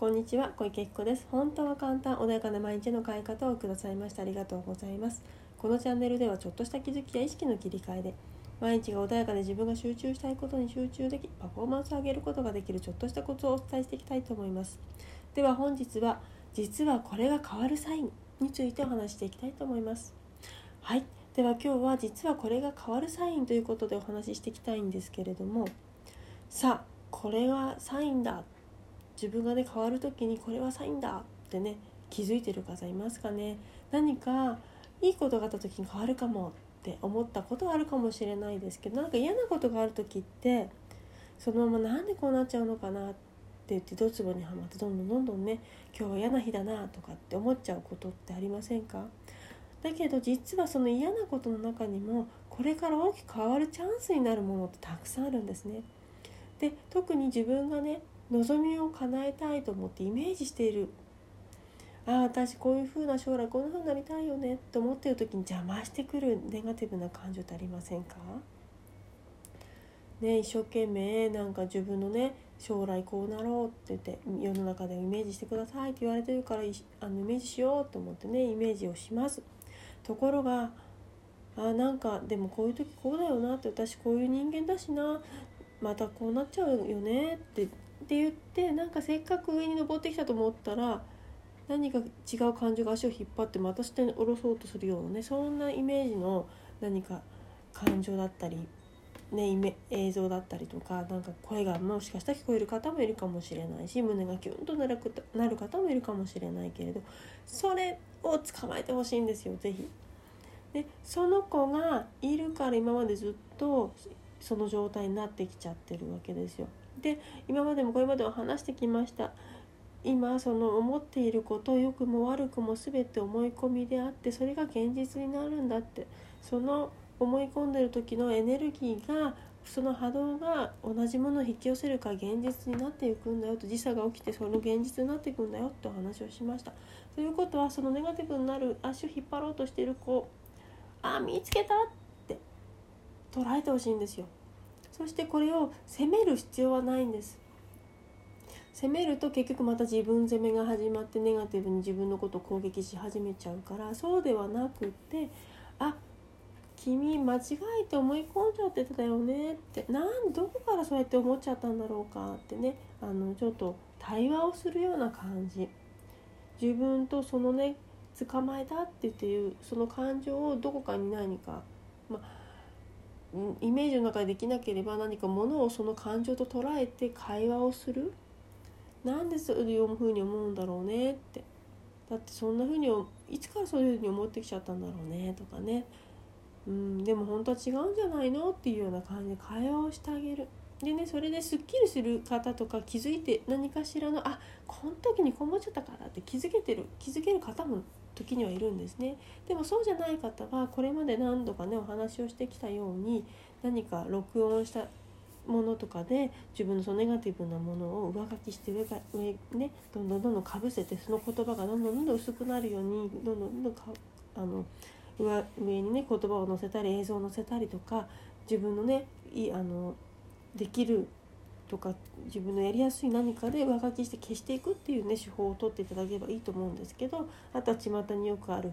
こんにちは小池彦です。本当は簡単穏やかな毎日の変え方をくださいましてありがとうございます。このチャンネルではちょっとした気づきや意識の切り替えで毎日が穏やかで自分が集中したいことに集中できパフォーマンスを上げることができるちょっとしたコツをお伝えしていきたいと思います。では本日は実はこれが変わるサインについてお話していきたいと思います。はい。では今日は実はこれが変わるサインということでお話ししていきたいんですけれどもさあこれはサインだ。自分がね変わる時にこれはサインだってね気づいてる方いますかね？何かいいことがあった時に変わるかもって思ったことはあるかもしれないですけどなんか嫌なことがある時ってそのままなんでこうなっちゃうのかなって言ってドツボにはまってどんどんどんどんね今日は嫌な日だなとかって思っちゃうことってありませんか？だけど実はその嫌なことの中にもこれから大きく変わるチャンスになるものってたくさんあるんですね。で特に自分がね望みを叶えたいと思ってイメージしている。ああ私こういう風な将来こんな風になりたいよねと思ってる時に邪魔してくるネガティブな感情ってありませんか？ね一生懸命なんか自分のね将来こうなろうって言って世の中でイメージしてくださいって言われてるからあのイメージしようと思ってねイメージをします。ところがあなんかでもこういう時こうだよなって私こういう人間だしなまたこうなっちゃうよねってって言ってなんかせっかく上に登ってきたと思ったら何か違う感情が足を引っ張ってまた下に下ろそうとするようなねそんなイメージの何か感情だったり、ね、映像だったりとかなんか声がもしかしたら聞こえる方もいるかもしれないし胸がキュンとなるなる方もいるかもしれないけれどそれを捕まえてほしいんですよ是非。でその子がいるから今までずっとその状態になってきちゃってるわけですよ。で今までもこれまでは話してきました今その思っていること良くも悪くも全て思い込みであってそれが現実になるんだってその思い込んでる時のエネルギーがその波動が同じものを引き寄せるか現実になっていくんだよと時差が起きてその現実になっていくんだよってお話をしました。ということはそのネガティブになる足を引っ張ろうとしている子あ見つけたって捉えてほしいんですよ。そしてこれを責める必要はないんです。責めると結局また自分責めが始まってネガティブに自分のことを攻撃し始めちゃうからそうではなくってあ君間違えて思い込んじゃってたよねってなんどこからそうやって思っちゃったんだろうかってねあのちょっと対話をするような感じ。自分とそのね捕まえたって言っていうその感情をどこかに何か。まあイメージの中でできなければ何かものをその感情と捉えて会話をする？なんでそういうふうに思うんだろうねって。だってそんなふうにいつからそういうふうに思ってきちゃったんだろうね？とかね。うんでも本当は違うんじゃないの？っていうような感じで会話をしてあげる。でねそれですっきりする方とか気づいて何かしらのあこの時にこう思っちゃったからって気づけてる気づける方も時にはいるんですね。でもそうじゃない方はこれまで何度かねお話をしてきたように何か録音したものとかで自分のそのネガティブなものを上書きして上が上ねどんどんどんどんかぶせてその言葉がどんどんどんどん薄くなるようにどんどんどんどんかあの上上にね言葉を載せたり映像を載せたりとか自分のねいあのできるとか自分のやりやすい何かで上書きして消していくっていうね手法を取っていただければいいと思うんですけどあとは巷によくある、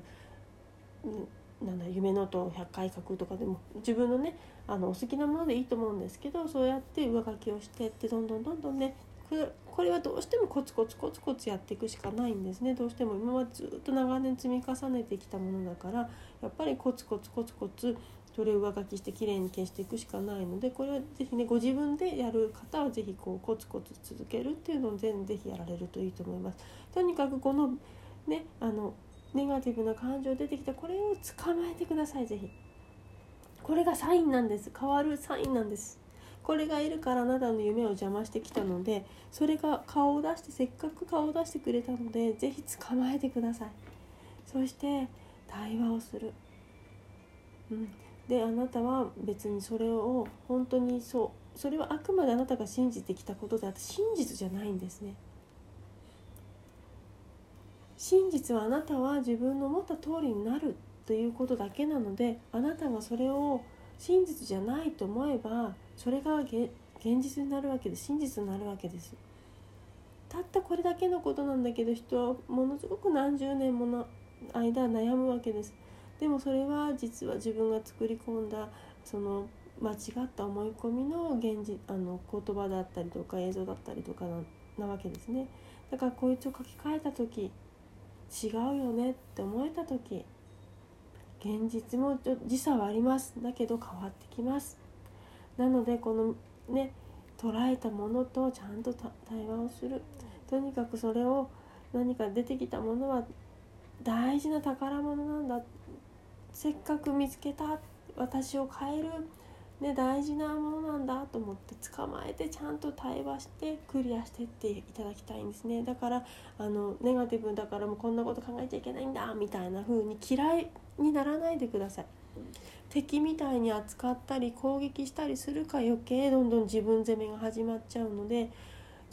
なんだ夢の音を100回書くとかでも自分のねあのお好きなものでいいと思うんですけどそうやって上書きをしてってどんどんどんどんねこれはどうしてもコツコツコツコツやっていくしかないんですね。どうしても今までずっと長年積み重ねてきたものだからやっぱりコツコツコツコツそれを上書きしてきれいに消していくしかないのでこれは是非ねご自分でやる方は是非こうコツコツ続けるっていうのをぜひやられるといいと思います。とにかくこのねあのネガティブな感情出てきたこれを捕まえてください是非。これがサインなんです。変わるサインなんです。これがいるからあなたの夢を邪魔してきたのでそれが顔を出してせっかく顔を出してくれたので是非捕まえてください。そして対話をする、うん、であなたは別にそれを本当にそうそれはあくまであなたが信じてきたことであって真実じゃないんですね。真実はあなたは自分の思った通りになるということだけなのであなたがそれを真実じゃないと思えばそれが現実になるわけで真実になるわけです。たったこれだけのことなんだけど人はものすごく何十年もの間悩むわけです。でもそれは実は自分が作り込んだその間違った思い込みの現実あの言葉だったりとか映像だったりとかなわけですね。だからこいつを書き換えた時違うよねって思えた時現実も時差はあります。だけど変わってきます。なのでこのね捉えたものとちゃんと対話をする。とにかくそれを何か出てきたものは大事な宝物なんだ。せっかく見つけた私を変える、ね、大事なものなんだと思って捕まえてちゃんと対話してクリアしてっていただきたいんですねだからあのネガティブだからもうこんなこと考えちゃいけないんだみたいな風に嫌いにならないでください。敵みたいに扱ったり攻撃したりするか余計どんどん自分責めが始まっちゃうので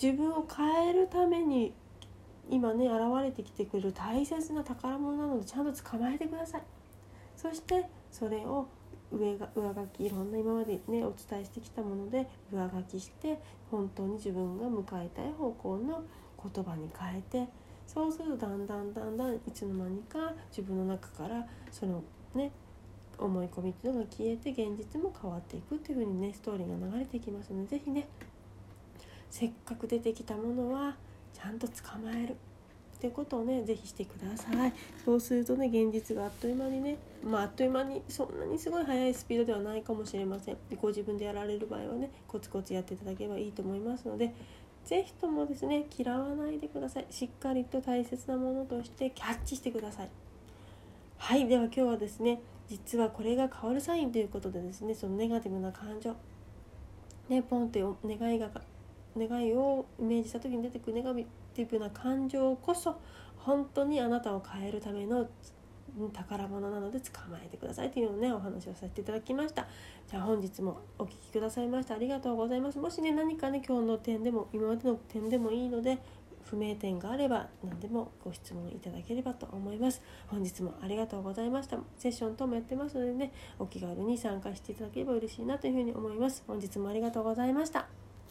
自分を変えるために今ね現れてきてくれる大切な宝物なのでちゃんと捕まえてくださいそしてそれを上が上書きいろんな今までねお伝えしてきたもので上書きして本当に自分が向かいたい方向の言葉に変えてそうするとだんだんだんだんいつの間にか自分の中からそのね思い込みっていうのが消えて現実も変わっていくっていう風にねストーリーが流れていきますので是非ねせっかく出てきたものはちゃんと捕まえる。っていうことをね是非してください。そうするとね現実があっという間にねまああっという間にそんなにすごい速いスピードではないかもしれません。ご自分でやられる場合はねコツコツやっていただければいいと思いますので是非ともですね嫌わないでください。しっかりと大切なものとしてキャッチしてください。はいでは今日はですね実はこれが変わるサインということでですねそのネガティブな感情。ねポンって願いが願いをイメージした時に出てくるネガティブな感情こそ本当にあなたを変えるための宝物なので捕まえてくださいというのをねお話をさせていただきました。じゃあ本日もお聴きくださいましてありがとうございます。もしね何かね今日の点でも今までの点でもいいので不明点があれば何でもご質問いただければと思います。本日もありがとうございました。セッション等もやってますのでねお気軽に参加していただければ嬉しいなというふうに思います。本日もありがとうございました。